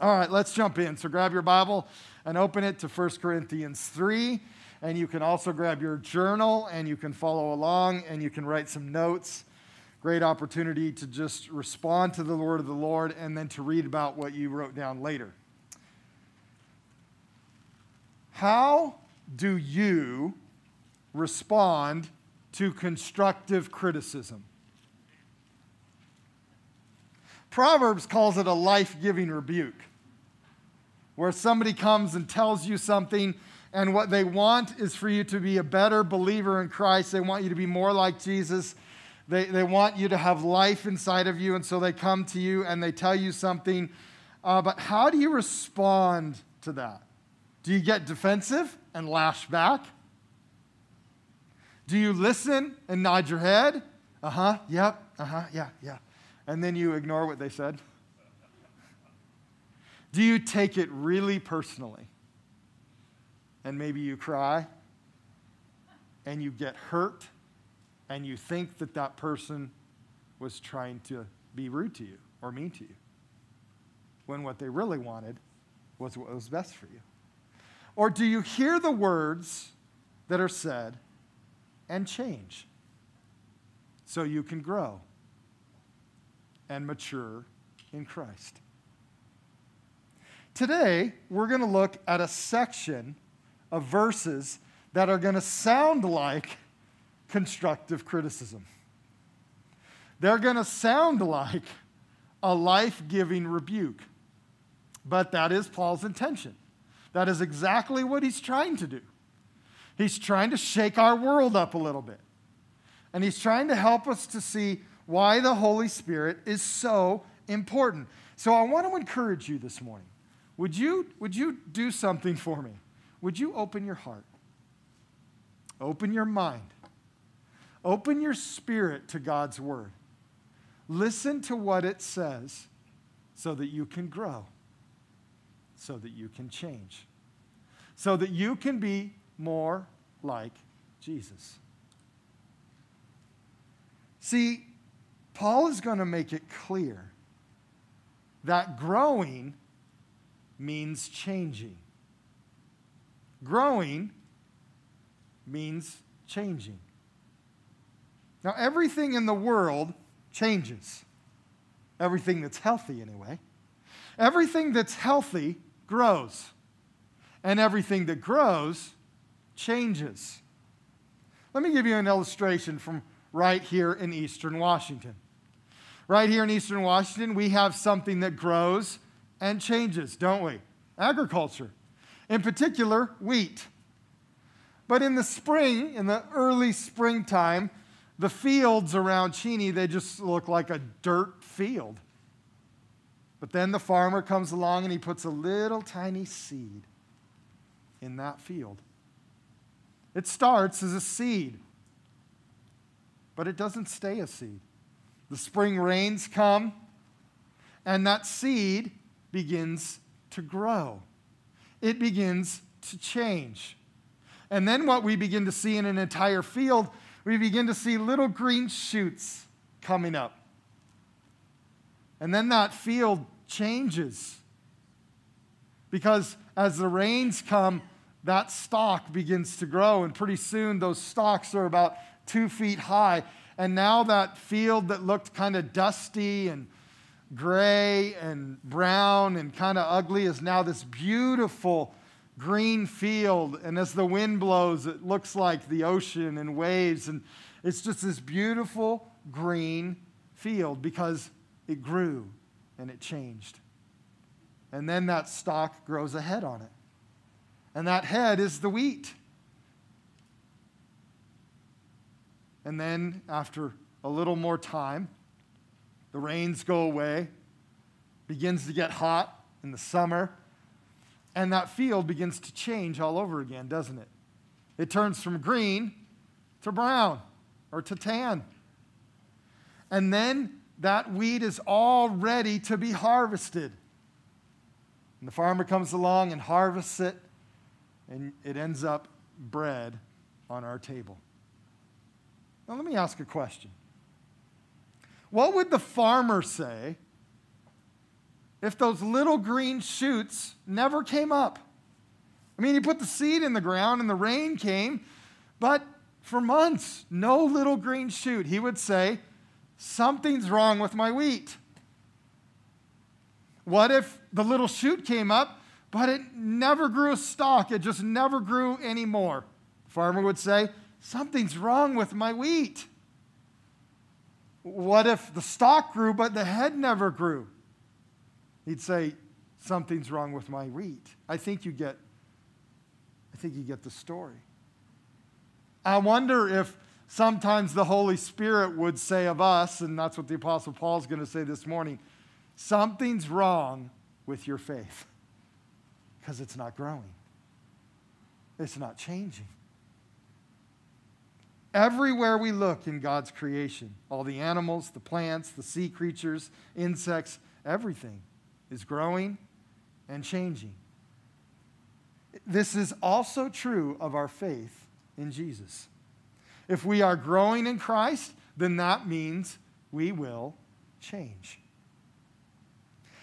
All right, let's jump in. So grab your Bible and open it to 1 Corinthians 3. And you can also grab your journal and you can follow along and you can write some notes. Great opportunity to just respond to the word of the Lord and then to read about what you wrote down later. How do you respond to constructive criticism? Proverbs calls it a life giving rebuke, where somebody comes and tells you something, and what they want is for you to be a better believer in Christ. They want you to be more like Jesus. They, they want you to have life inside of you, and so they come to you and they tell you something. Uh, but how do you respond to that? Do you get defensive and lash back? Do you listen and nod your head? Uh huh, yep, uh huh, yeah, yeah and then you ignore what they said? Do you take it really personally? And maybe you cry and you get hurt and you think that that person was trying to be rude to you or mean to you when what they really wanted was what was best for you? Or do you hear the words that are said and change so you can grow? and mature in Christ. Today, we're going to look at a section of verses that are going to sound like constructive criticism. They're going to sound like a life giving rebuke. But that is Paul's intention. That is exactly what he's trying to do. He's trying to shake our world up a little bit. And he's trying to help us to see why the Holy Spirit is so important. So I want to encourage you this morning. Would you, would you do something for me? Would you open your heart? Open your mind. Open your spirit to God's word. Listen to what it says so that you can grow, so that you can change, so that you can be more like Jesus. See, Paul is going to make it clear that growing means changing. Growing means changing. Now, everything in the world changes. Everything that's healthy, anyway. Everything that's healthy grows. And everything that grows changes. Let me give you an illustration from right here in eastern Washington. Right here in eastern Washington, we have something that grows and changes, don't we? Agriculture. In particular, wheat. But in the spring, in the early springtime, the fields around Cheney, they just look like a dirt field. But then the farmer comes along and he puts a little tiny seed in that field. It starts as a seed, but it doesn't stay a seed. The spring rains come, and that seed begins to grow. It begins to change. And then what we begin to see in an entire field, we begin to see little green shoots coming up. And then that field changes. Because as the rains come, that stalk begins to grow, and pretty soon those stalks are about two feet high, and now that field that looked kind of dusty and gray and brown and kind of ugly is now this beautiful green field. And as the wind blows, it looks like the ocean and waves. And it's just this beautiful green field because it grew and it changed. And then that stalk grows a head on it. And that head is the wheat. And then, after a little more time, the rains go away, begins to get hot in the summer, and that field begins to change all over again, doesn't it? It turns from green to brown or to tan. And then that wheat is all ready to be harvested. And the farmer comes along and harvests it, and it ends up bread on our table. Now, let me ask a question. What would the farmer say if those little green shoots never came up? I mean, he put the seed in the ground and the rain came, but for months, no little green shoot. He would say, Something's wrong with my wheat. What if the little shoot came up, but it never grew a stalk? It just never grew anymore. The farmer would say, Something's wrong with my wheat. What if the stalk grew, but the head never grew? He'd say, Something's wrong with my wheat. I think you get, I think you get the story. I wonder if sometimes the Holy Spirit would say of us, and that's what the Apostle Paul is going to say this morning something's wrong with your faith because it's not growing, it's not changing. Everywhere we look in God's creation, all the animals, the plants, the sea creatures, insects, everything is growing and changing. This is also true of our faith in Jesus. If we are growing in Christ, then that means we will change.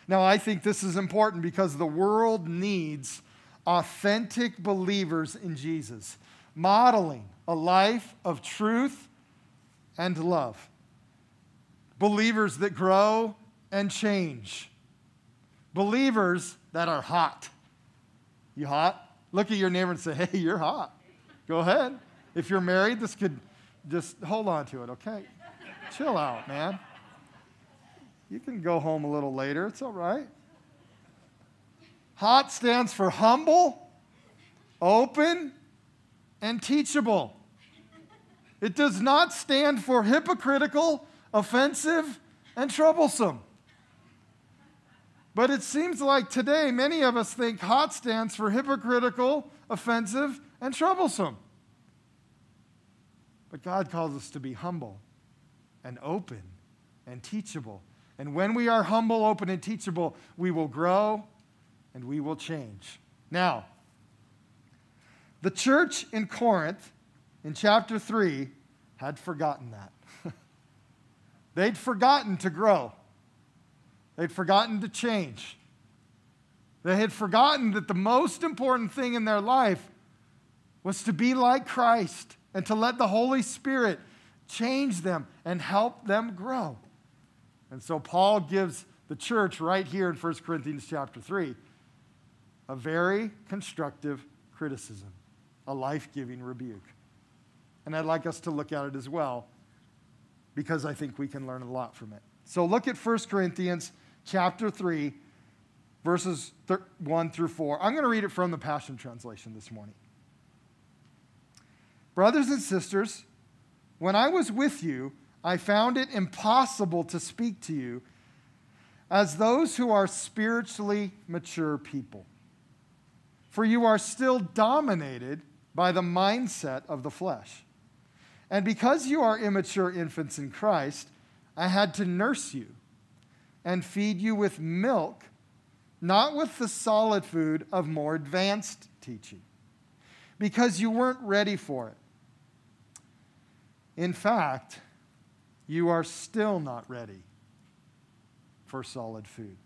Now, I think this is important because the world needs authentic believers in Jesus, modeling a life of truth and love. Believers that grow and change. Believers that are hot. You hot? Look at your neighbor and say, hey, you're hot. Go ahead. If you're married, this could just hold on to it, okay? Chill out, man. You can go home a little later. It's all right. HOT stands for humble, open, and teachable. It does not stand for hypocritical, offensive, and troublesome. But it seems like today many of us think HOT stands for hypocritical, offensive, and troublesome. But God calls us to be humble and open and teachable. And when we are humble, open, and teachable, we will grow and we will change. Now, the church in Corinth in chapter 3 had forgotten that. They'd forgotten to grow, they'd forgotten to change. They had forgotten that the most important thing in their life was to be like Christ and to let the Holy Spirit change them and help them grow. And so Paul gives the church right here in 1 Corinthians chapter 3 a very constructive criticism, a life giving rebuke. And I'd like us to look at it as well because I think we can learn a lot from it. So look at 1 Corinthians chapter 3, verses 1 through 4. I'm going to read it from the Passion Translation this morning. Brothers and sisters, when I was with you, I found it impossible to speak to you as those who are spiritually mature people. For you are still dominated by the mindset of the flesh. And because you are immature infants in Christ, I had to nurse you and feed you with milk, not with the solid food of more advanced teaching, because you weren't ready for it. In fact, you are still not ready for solid food.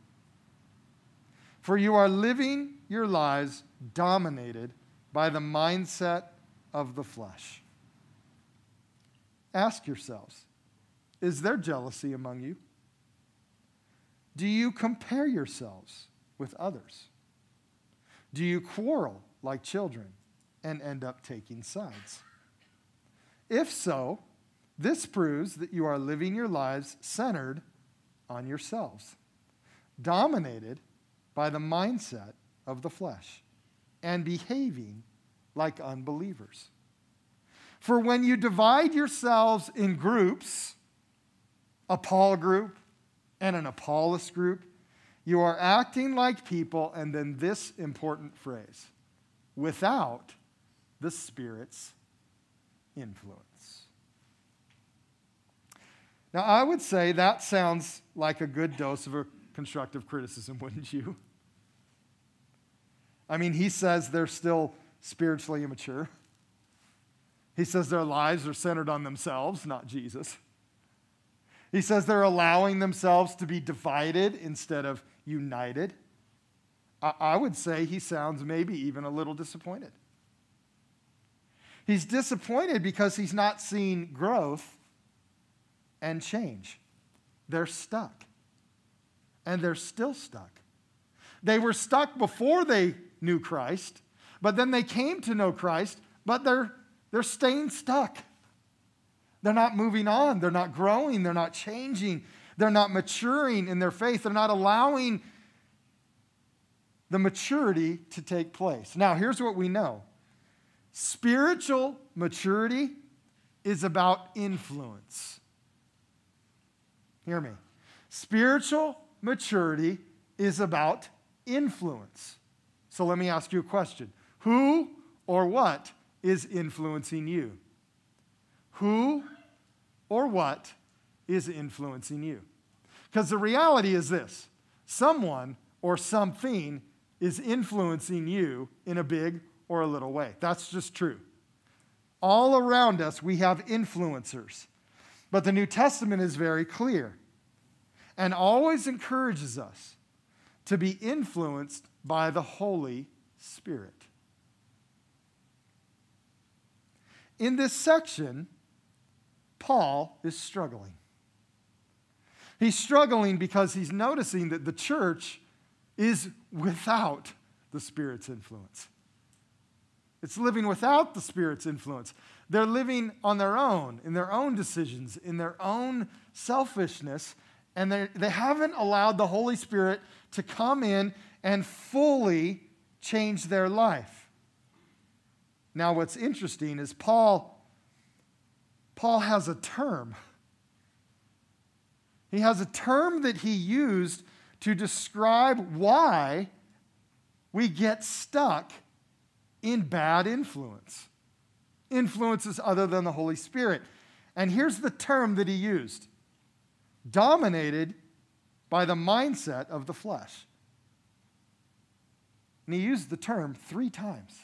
For you are living your lives dominated by the mindset of the flesh. Ask yourselves is there jealousy among you? Do you compare yourselves with others? Do you quarrel like children and end up taking sides? If so, this proves that you are living your lives centered on yourselves, dominated by the mindset of the flesh, and behaving like unbelievers. For when you divide yourselves in groups, a Paul group and an Apollos group, you are acting like people, and then this important phrase without the Spirit's influence. Now, I would say that sounds like a good dose of a constructive criticism, wouldn't you? I mean, he says they're still spiritually immature. He says their lives are centered on themselves, not Jesus. He says they're allowing themselves to be divided instead of united. I, I would say he sounds maybe even a little disappointed. He's disappointed because he's not seen growth and change. They're stuck. And they're still stuck. They were stuck before they knew Christ, but then they came to know Christ, but they're, they're staying stuck. They're not moving on. They're not growing. They're not changing. They're not maturing in their faith. They're not allowing the maturity to take place. Now, here's what we know spiritual maturity is about influence. Hear me. Spiritual maturity is about influence. So let me ask you a question Who or what is influencing you? Who or what is influencing you? Because the reality is this someone or something is influencing you in a big or a little way. That's just true. All around us, we have influencers. But the New Testament is very clear and always encourages us to be influenced by the Holy Spirit. In this section, Paul is struggling. He's struggling because he's noticing that the church is without the Spirit's influence. It's living without the Spirit's influence. They're living on their own, in their own decisions, in their own selfishness, and they haven't allowed the Holy Spirit to come in and fully change their life. Now, what's interesting is Paul Paul has a term. He has a term that he used to describe why we get stuck in bad influence, influences other than the Holy Spirit. And here's the term that he used dominated by the mindset of the flesh. And he used the term three times.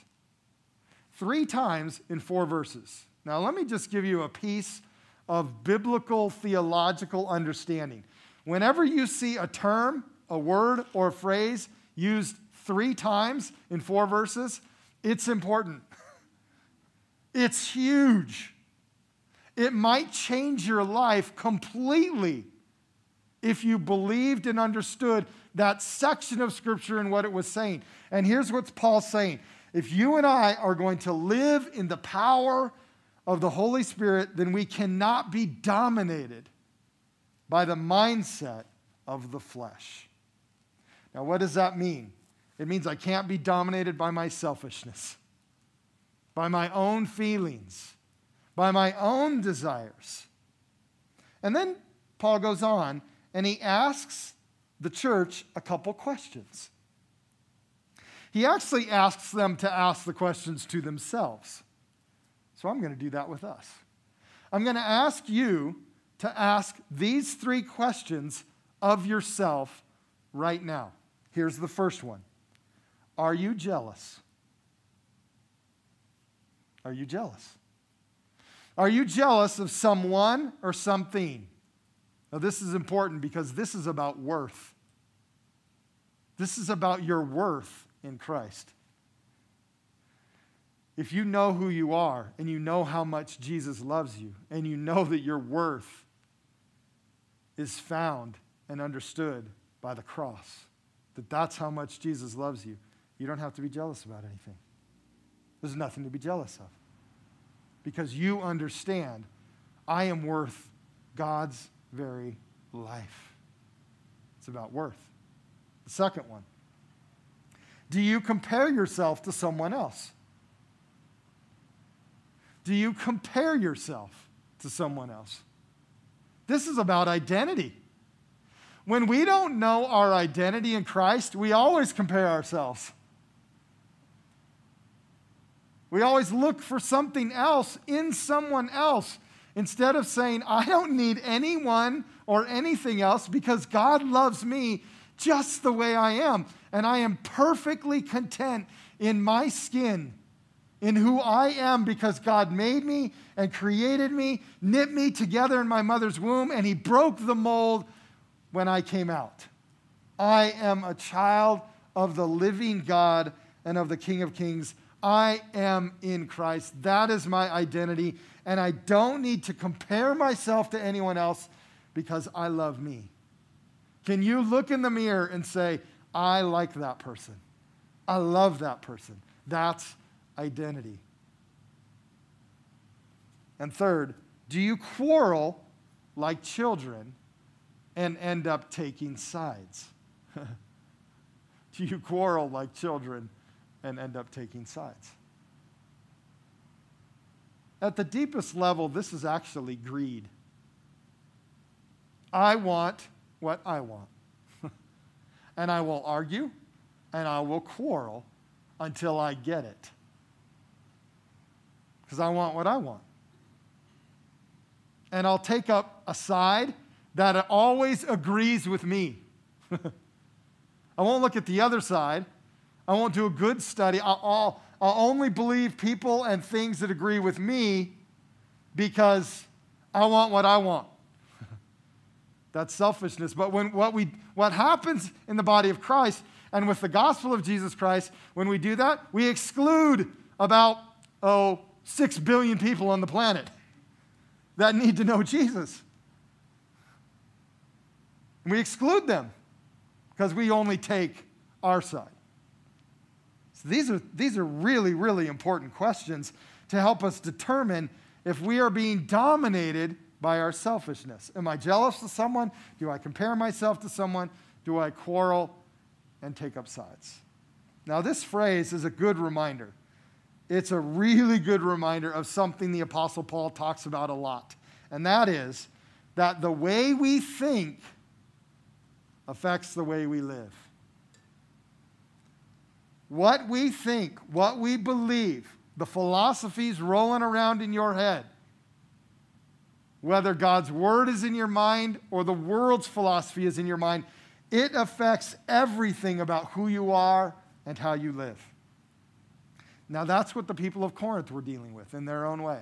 Three times in four verses. Now, let me just give you a piece of biblical theological understanding. Whenever you see a term, a word, or a phrase used three times in four verses, it's important. It's huge. It might change your life completely if you believed and understood that section of Scripture and what it was saying. And here's what Paul's saying if you and I are going to live in the power of the Holy Spirit, then we cannot be dominated by the mindset of the flesh. Now, what does that mean? It means I can't be dominated by my selfishness, by my own feelings, by my own desires. And then Paul goes on and he asks the church a couple questions. He actually asks them to ask the questions to themselves. So I'm going to do that with us. I'm going to ask you to ask these three questions of yourself right now. Here's the first one Are you jealous? Are you jealous? Are you jealous of someone or something? Now, this is important because this is about worth. This is about your worth in Christ. If you know who you are and you know how much Jesus loves you and you know that your worth is found and understood by the cross, that that's how much Jesus loves you, you don't have to be jealous about anything. There's nothing to be jealous of because you understand I am worth God's very life. It's about worth. The second one do you compare yourself to someone else? Do you compare yourself to someone else? This is about identity. When we don't know our identity in Christ, we always compare ourselves. We always look for something else in someone else instead of saying, I don't need anyone or anything else because God loves me just the way I am. And I am perfectly content in my skin in who I am because God made me and created me, knit me together in my mother's womb, and He broke the mold when I came out. I am a child of the living God and of the King of Kings. I am in Christ. That is my identity. And I don't need to compare myself to anyone else because I love me. Can you look in the mirror and say, I like that person? I love that person. That's identity. And third, do you quarrel like children and end up taking sides? do you quarrel like children and end up taking sides? At the deepest level, this is actually greed. I want what I want. and I will argue and I will quarrel until I get it. Because I want what I want. And I'll take up a side that always agrees with me. I won't look at the other side. I won't do a good study. I'll, I'll, I'll only believe people and things that agree with me because I want what I want. That's selfishness. But when what, we, what happens in the body of Christ and with the gospel of Jesus Christ, when we do that, we exclude about, oh, six billion people on the planet that need to know Jesus. And we exclude them because we only take our side. These are, these are really, really important questions to help us determine if we are being dominated by our selfishness. Am I jealous of someone? Do I compare myself to someone? Do I quarrel and take up sides? Now, this phrase is a good reminder. It's a really good reminder of something the Apostle Paul talks about a lot, and that is that the way we think affects the way we live. What we think, what we believe, the philosophies rolling around in your head, whether God's word is in your mind or the world's philosophy is in your mind, it affects everything about who you are and how you live. Now, that's what the people of Corinth were dealing with in their own way.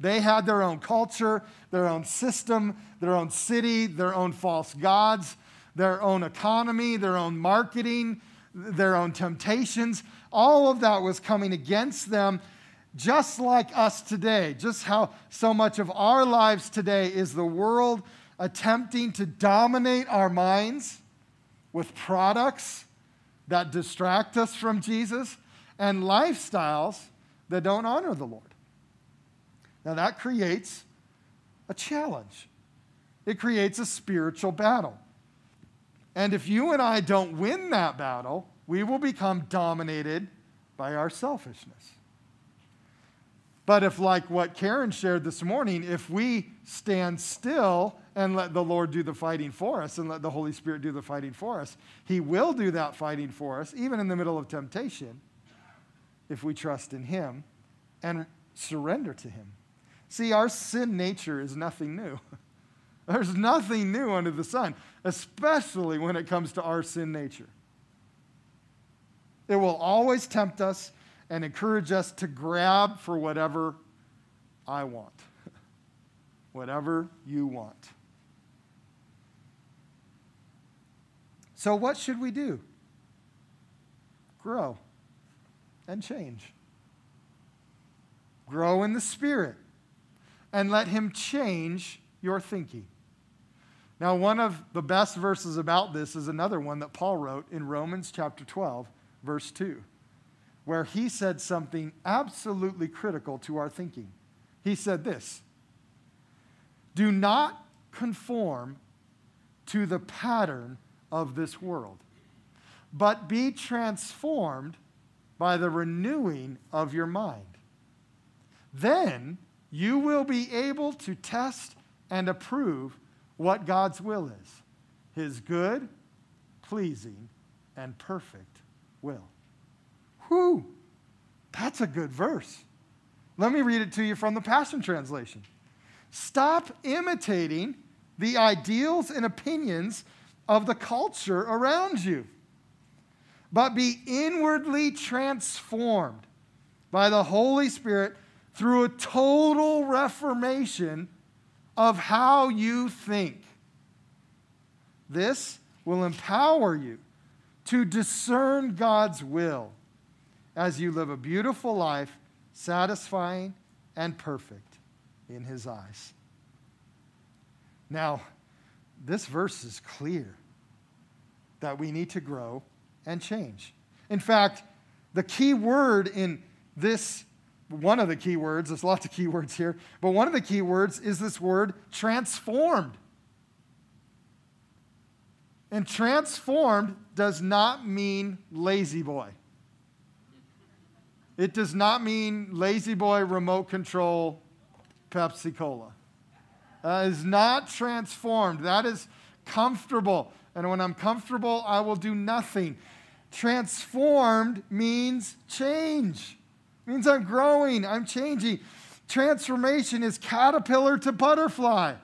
They had their own culture, their own system, their own city, their own false gods, their own economy, their own marketing, their own temptations. All of that was coming against them just like us today, just how so much of our lives today is the world attempting to dominate our minds with products that distract us from Jesus and lifestyles that don't honor the Lord. Now, that creates a challenge, it creates a spiritual battle. And if you and I don't win that battle, we will become dominated by our selfishness. But if, like what Karen shared this morning, if we stand still and let the Lord do the fighting for us and let the Holy Spirit do the fighting for us, He will do that fighting for us, even in the middle of temptation, if we trust in Him and surrender to Him. See, our sin nature is nothing new. There's nothing new under the sun, especially when it comes to our sin nature. It will always tempt us and encourage us to grab for whatever I want, whatever you want. So, what should we do? Grow and change. Grow in the Spirit and let Him change your thinking. Now, one of the best verses about this is another one that Paul wrote in Romans chapter 12, verse 2 where he said something absolutely critical to our thinking. He said this Do not conform to the pattern of this world, but be transformed by the renewing of your mind. Then you will be able to test and approve what God's will is his good, pleasing, and perfect will. Whew, that's a good verse. Let me read it to you from the Passion Translation. Stop imitating the ideals and opinions of the culture around you, but be inwardly transformed by the Holy Spirit through a total reformation of how you think. This will empower you to discern God's will as you live a beautiful life, satisfying and perfect in His eyes. Now, this verse is clear that we need to grow and change. In fact, the key word in this, one of the key words, there's lots of key words here, but one of the key words is this word transformed. And transformed does not mean La-Z-Boy. It does not mean La-Z-Boy remote control Pepsi Cola. Is not transformed. That is comfortable. And when I'm comfortable, I will do nothing. Transformed means change. It means I'm growing, I'm changing. Transformation is caterpillar to butterfly.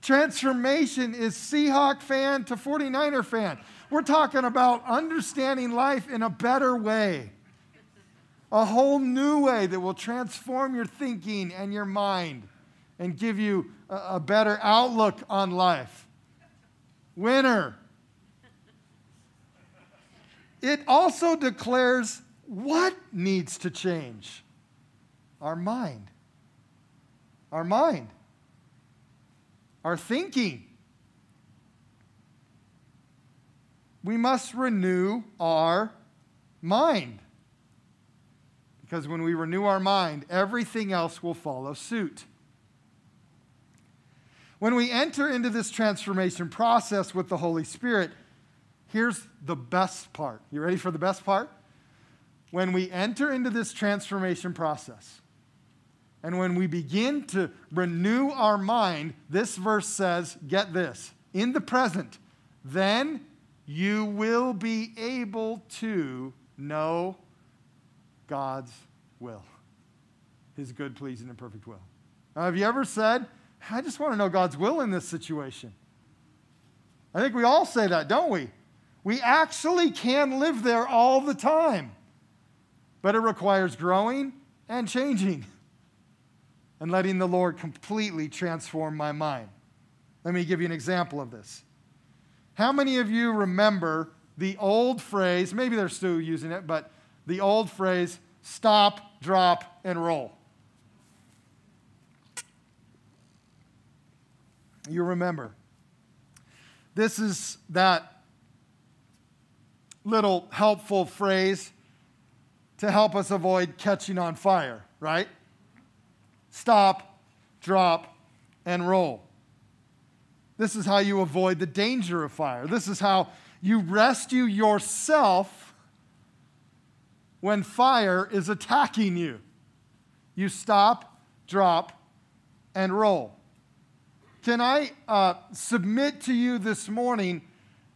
Transformation is Seahawk fan to 49er fan. We're talking about understanding life in a better way, a whole new way that will transform your thinking and your mind and give you a, a better outlook on life. Winner. It also declares what needs to change our mind. Our mind. Our thinking. We must renew our mind. Because when we renew our mind, everything else will follow suit. When we enter into this transformation process with the Holy Spirit, here's the best part. You ready for the best part? When we enter into this transformation process, and when we begin to renew our mind, this verse says, get this, in the present, then you will be able to know God's will, his good, pleasing, and perfect will. Now, have you ever said, I just want to know God's will in this situation. I think we all say that, don't we? We actually can live there all the time, but it requires growing and changing and letting the Lord completely transform my mind. Let me give you an example of this. How many of you remember the old phrase, maybe they're still using it, but the old phrase, stop, drop, and roll? you remember. This is that little helpful phrase to help us avoid catching on fire, right? Stop, drop, and roll. This is how you avoid the danger of fire. This is how you rescue yourself when fire is attacking you. You stop, drop, and roll. Can I uh, submit to you this morning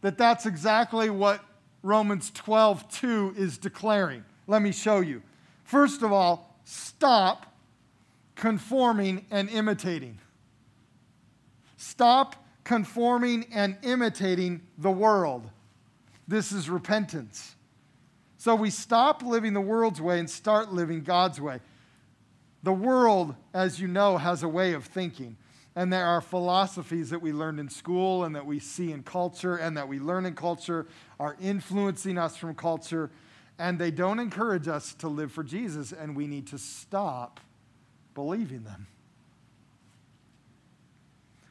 that that's exactly what Romans 12, 2 is declaring? Let me show you. First of all, stop conforming and imitating. Stop conforming and imitating the world. This is repentance. So we stop living the world's way and start living God's way. The world, as you know, has a way of thinking. And there are philosophies that we learned in school and that we see in culture and that we learn in culture are influencing us from culture. And they don't encourage us to live for Jesus, and we need to stop believing them.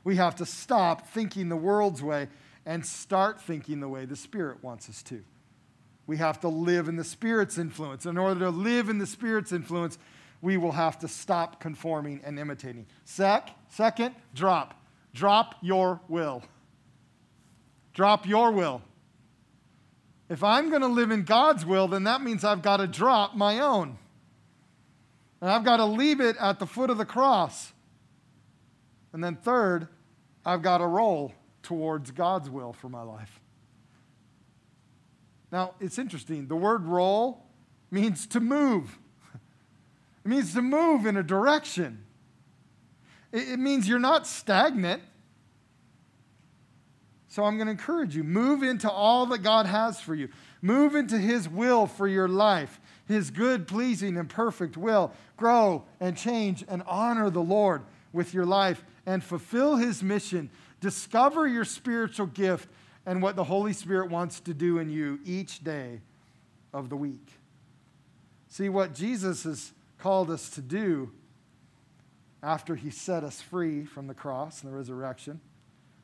We have to stop thinking the world's way and start thinking the way the Spirit wants us to. We have to live in the Spirit's influence. In order to live in the Spirit's influence, we will have to stop conforming and imitating. Sec, second, drop. Drop your will. Drop your will. If I'm going to live in God's will, then that means I've got to drop my own. And I've got to leave it at the foot of the cross. And then, third, I've got to roll towards God's will for my life. Now, it's interesting. The word roll means to move. It means to move in a direction. It, means you're not stagnant. So I'm going to encourage you move into all that God has for you. Move into His will for your life, His good, pleasing, and perfect will. Grow and change and honor the Lord with your life and fulfill His mission Discover your spiritual gift and what the Holy Spirit wants to do in you each day of the week. See, what Jesus has called us to do after he set us free from the cross and the resurrection.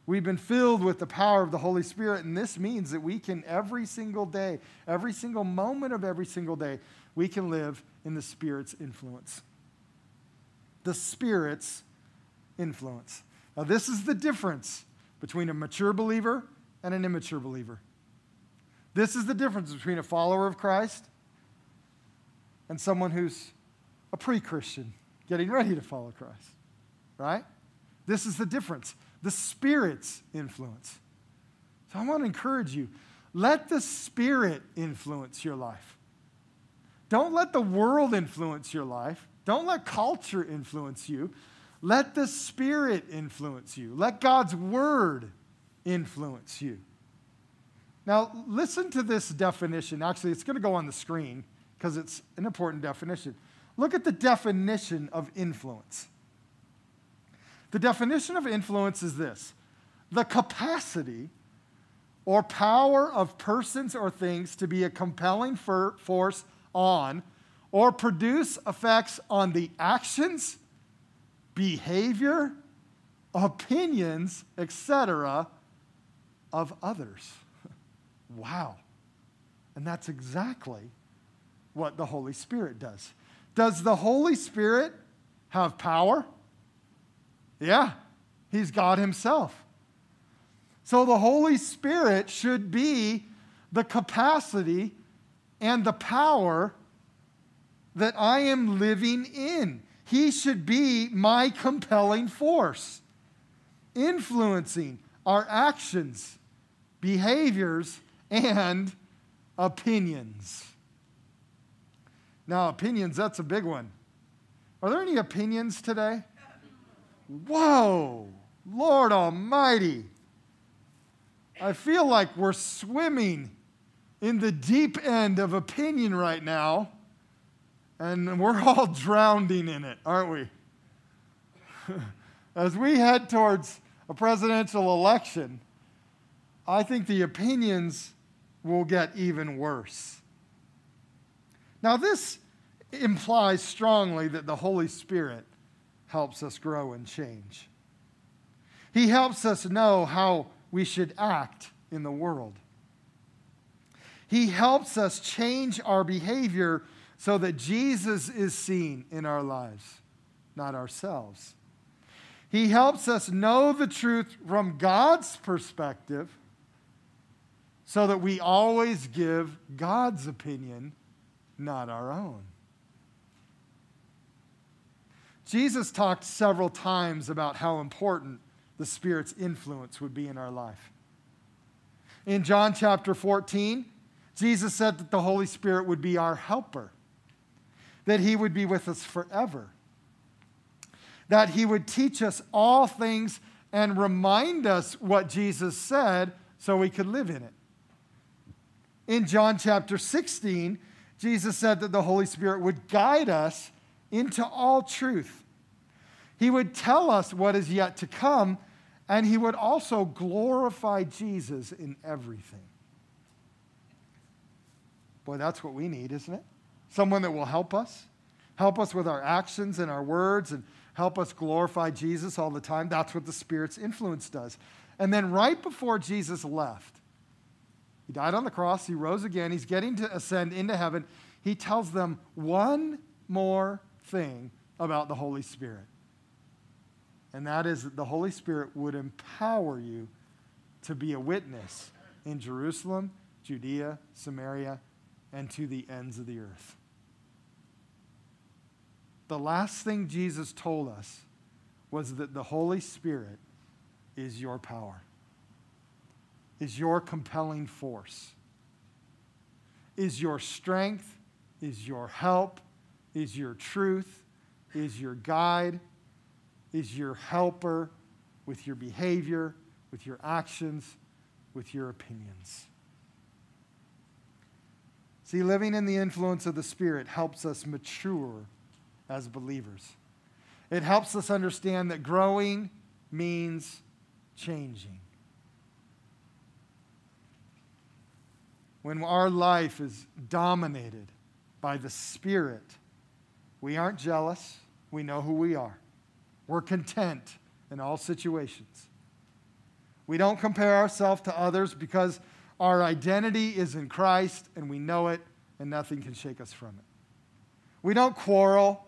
We've been filled with the power of the Holy Spirit, and this means that we can every single day, every single moment of every single day, we can live in the Spirit's influence. The Spirit's influence. Now, this is the difference between a mature believer and an immature believer. This is the difference between a follower of Christ and someone who's a pre Christian getting ready to follow Christ, right? This is the difference the Spirit's influence. So I want to encourage you let the Spirit influence your life. Don't let the world influence your life. Don't let culture influence you. Let the Spirit influence you. Let God's Word influence you. Now, listen to this definition. Actually, it's going to go on the screen because it's an important definition. Look at the definition of influence. The definition of influence is this the capacity or power of persons or things to be a compelling force on or produce effects on the actions, behavior, opinions, etc. of others. wow. And that's exactly what the Holy Spirit does. Does the Holy Spirit have power? Yeah, He's God Himself. So the Holy Spirit should be the capacity and the power that I am living in. He should be my compelling force, influencing our actions, behaviors, and opinions. Now, opinions, that's a big one. Are there any opinions today? Whoa, Lord Almighty. I feel like we're swimming in the deep end of opinion right now, and we're all drowning in it, aren't we? As we head towards a presidential election, I think the opinions will get even worse. Now, this implies strongly that the Holy Spirit helps us grow and change. He helps us know how we should act in the world. He helps us change our behavior so that Jesus is seen in our lives, not ourselves. He helps us know the truth from God's perspective so that we always give God's opinion, not our own. Jesus talked several times about how important the Spirit's influence would be in our life. In John chapter 14, Jesus said that the Holy Spirit would be our helper, that he would be with us forever, that he would teach us all things and remind us what Jesus said so we could live in it. In John chapter 16, Jesus said that the Holy Spirit would guide us into all truth. He would tell us what is yet to come, and he would also glorify Jesus in everything. Boy, that's what we need, isn't it? Someone that will help us, help us with our actions and our words, and help us glorify Jesus all the time. That's what the Spirit's influence does. And then, right before Jesus left, he died on the cross, he rose again, he's getting to ascend into heaven. He tells them one more thing about the Holy Spirit. And that is that the Holy Spirit would empower you to be a witness in Jerusalem, Judea, Samaria, and to the ends of the earth. The last thing Jesus told us was that the Holy Spirit is your power, is your compelling force, is your strength, is your help, is your truth, is your guide, is your helper with your behavior, with your actions, with your opinions. See, living in the influence of the Spirit helps us mature as believers. It helps us understand that growing means changing. When our life is dominated by the Spirit, we aren't jealous. We know who we are. We're content in all situations. We don't compare ourselves to others because our identity is in Christ and we know it and nothing can shake us from it. We don't quarrel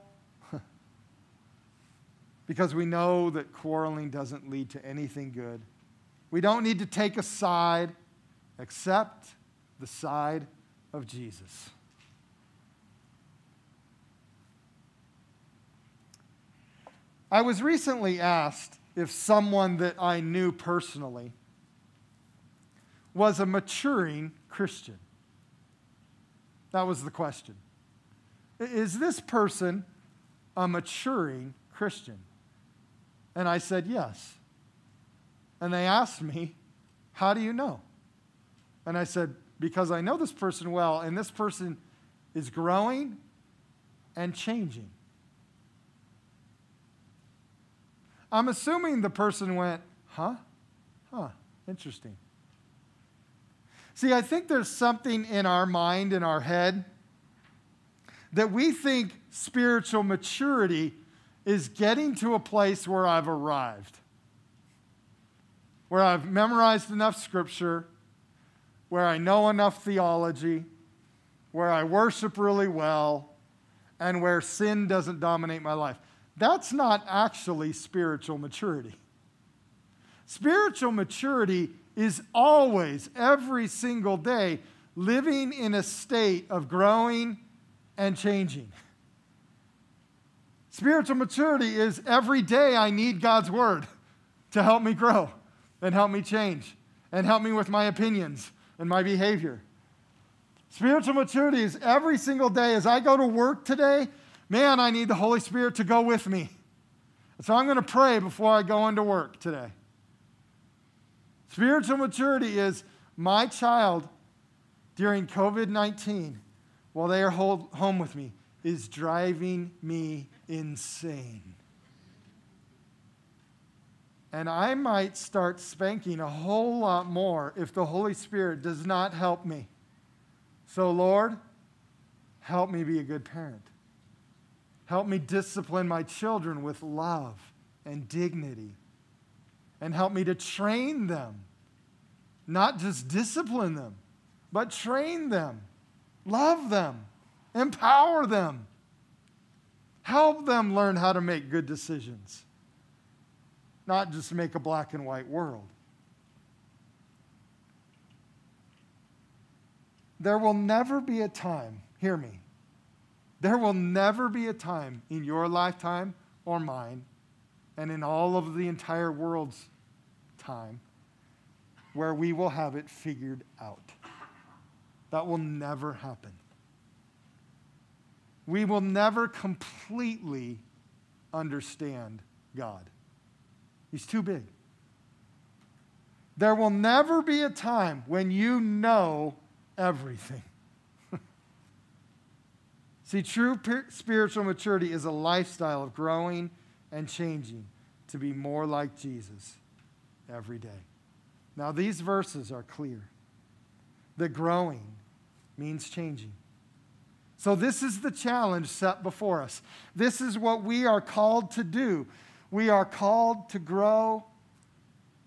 because we know that quarreling doesn't lead to anything good. We don't need to take a side except the side of Jesus. I was recently asked if someone that I knew personally was a maturing Christian. That was the question. Is this person a maturing Christian? And I said, yes. And they asked me, How do you know? And I said, Because I know this person well, and this person is growing and changing. I'm assuming the person went, Huh? Huh, interesting. See, I think there's something in our mind, in our head, that we think spiritual maturity is getting to a place where I've arrived, where I've memorized enough scripture, where I know enough theology, where I worship really well, and where sin doesn't dominate my life. That's not actually spiritual maturity. Spiritual maturity is always, every single day, living in a state of growing and changing. Spiritual maturity is every day I need God's word to help me grow and help me change and help me with my opinions and my behavior. Spiritual maturity is every single day as I go to work today, man, I need the Holy Spirit to go with me. So I'm going to pray before I go into work today. Spiritual maturity is my child during COVID 19, while they are home with me, is driving me insane. And I might start spanking a whole lot more if the Holy Spirit does not help me. So, Lord, help me be a good parent. Help me discipline my children with love and dignity. And help me to train them, not just discipline them, but train them, love them, empower them Help them learn how to make good decisions, not just make a black and white world. There will never be a time, hear me, there will never be a time in your lifetime or mine, and in all of the entire world's time, where we will have it figured out. That will never happen we will never completely understand God. He's too big. There will never be a time when you know everything. See, true spiritual maturity is a lifestyle of growing and changing to be more like Jesus every day. Now, these verses are clear. The growing means changing. So, this is the challenge set before us. This is what we are called to do. We are called to grow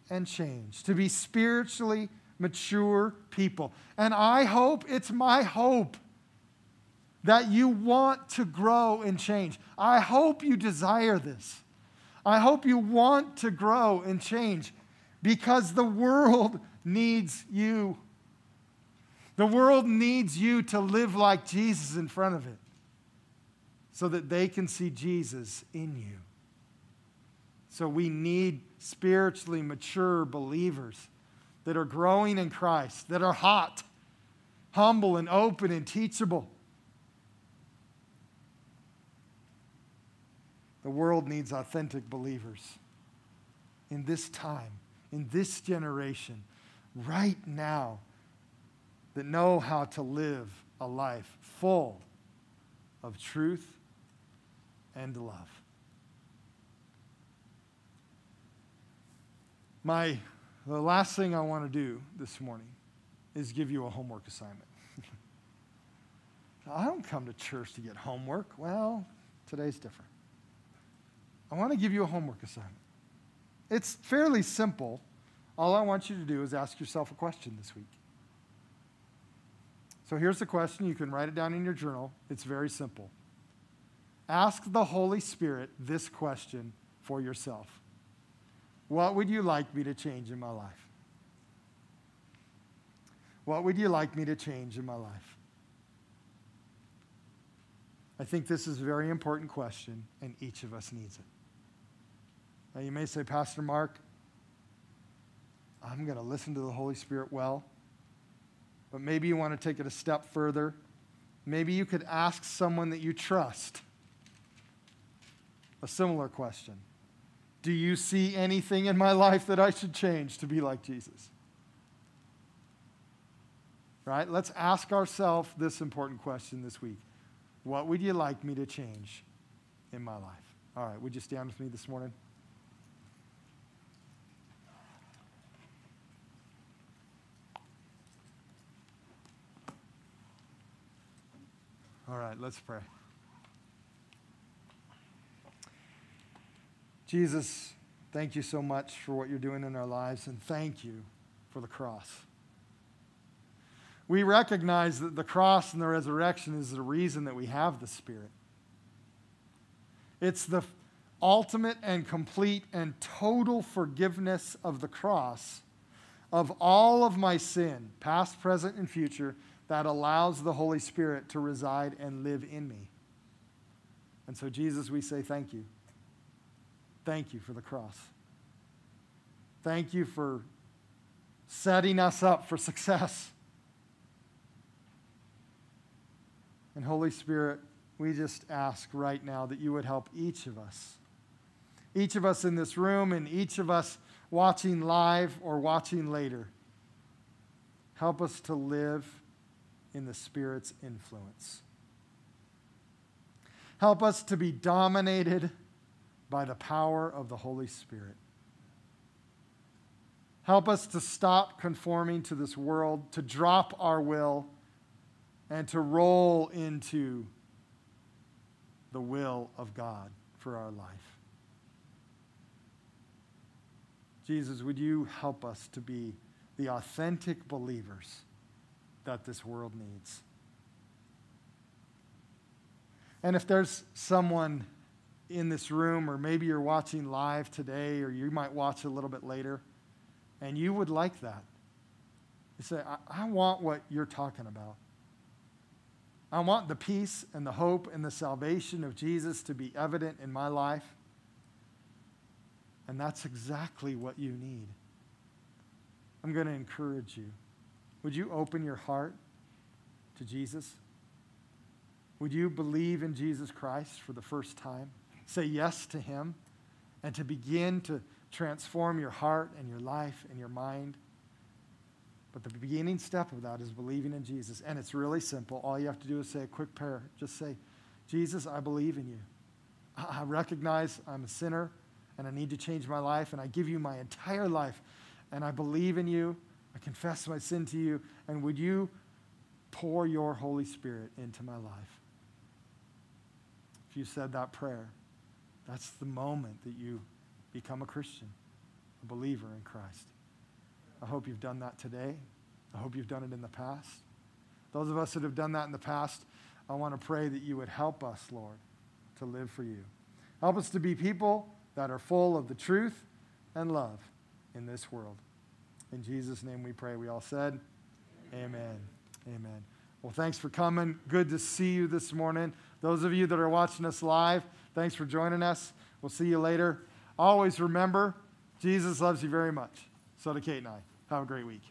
and change, to be spiritually mature people. And I hope, it's my hope, that you want to grow and change. I hope you desire this. I hope you want to grow and change because the world needs you the world needs you to live like Jesus in front of it so that they can see Jesus in you. So we need spiritually mature believers that are growing in Christ, that are hot, humble, and open and teachable. The world needs authentic believers in this time, in this generation, right now that know how to live a life full of truth and love. My the last thing I want to do this morning is give you a homework assignment. I don't come to church to get homework. Well, today's different. I want to give you a homework assignment. It's fairly simple. All I want you to do is ask yourself a question this week. So here's the question. You can write it down in your journal. It's very simple. Ask the Holy Spirit this question for yourself What would you like me to change in my life? What would you like me to change in my life? I think this is a very important question, and each of us needs it. Now, you may say, Pastor Mark, I'm going to listen to the Holy Spirit well, but maybe you want to take it a step further. Maybe you could ask someone that you trust a similar question Do you see anything in my life that I should change to be like Jesus? Right? Let's ask ourselves this important question this week What would you like me to change in my life? All right, would you stand with me this morning? All right, let's pray. Jesus, thank you so much for what you're doing in our lives, and thank you for the cross. We recognize that the cross and the resurrection is the reason that we have the Spirit. It's the ultimate and complete and total forgiveness of the cross of all of my sin, past, present, and future, that allows the Holy Spirit to reside and live in me. And so, Jesus, we say thank you. Thank you for the cross. Thank you for setting us up for success. And Holy Spirit, we just ask right now that you would help each of us, each of us in this room, and each of us watching live or watching later. Help us to live in the Spirit's influence. Help us to be dominated by the power of the Holy Spirit. Help us to stop conforming to this world, to drop our will, and to roll into the will of God for our life. Jesus, would you help us to be the authentic believers that this world needs? And if there's someone in this room, or maybe you're watching live today, or you might watch a little bit later, and you would like that. You say, I, I want what you're talking about. I want the peace and the hope and the salvation of Jesus to be evident in my life. And that's exactly what you need. I'm going to encourage you. Would you open your heart to Jesus? Would you believe in Jesus Christ for the first time? say yes to Him and to begin to transform your heart and your life and your mind. But the beginning step of that is believing in Jesus. And it's really simple. All you have to do is say a quick prayer. Just say, Jesus, I believe in you. I recognize I'm a sinner and I need to change my life, and I give you my entire life. And I believe in you. I confess my sin to you. And would you pour your Holy Spirit into my life? If you said that prayer, that's the moment that you become a Christian, a believer in Christ. I hope you've done that today. I hope you've done it in the past. Those of us that have done that in the past, I want to pray that you would help us, Lord, to live for you. Help us to be people that are full of the truth and love in this world. In Jesus' name we pray. We all said, Amen. Amen. Amen. Well, thanks for coming. Good to see you this morning. Those of you that are watching us live, Thanks for joining us. We'll see you later. Always remember, Jesus loves you very much. So do Kate and I. Have a great week.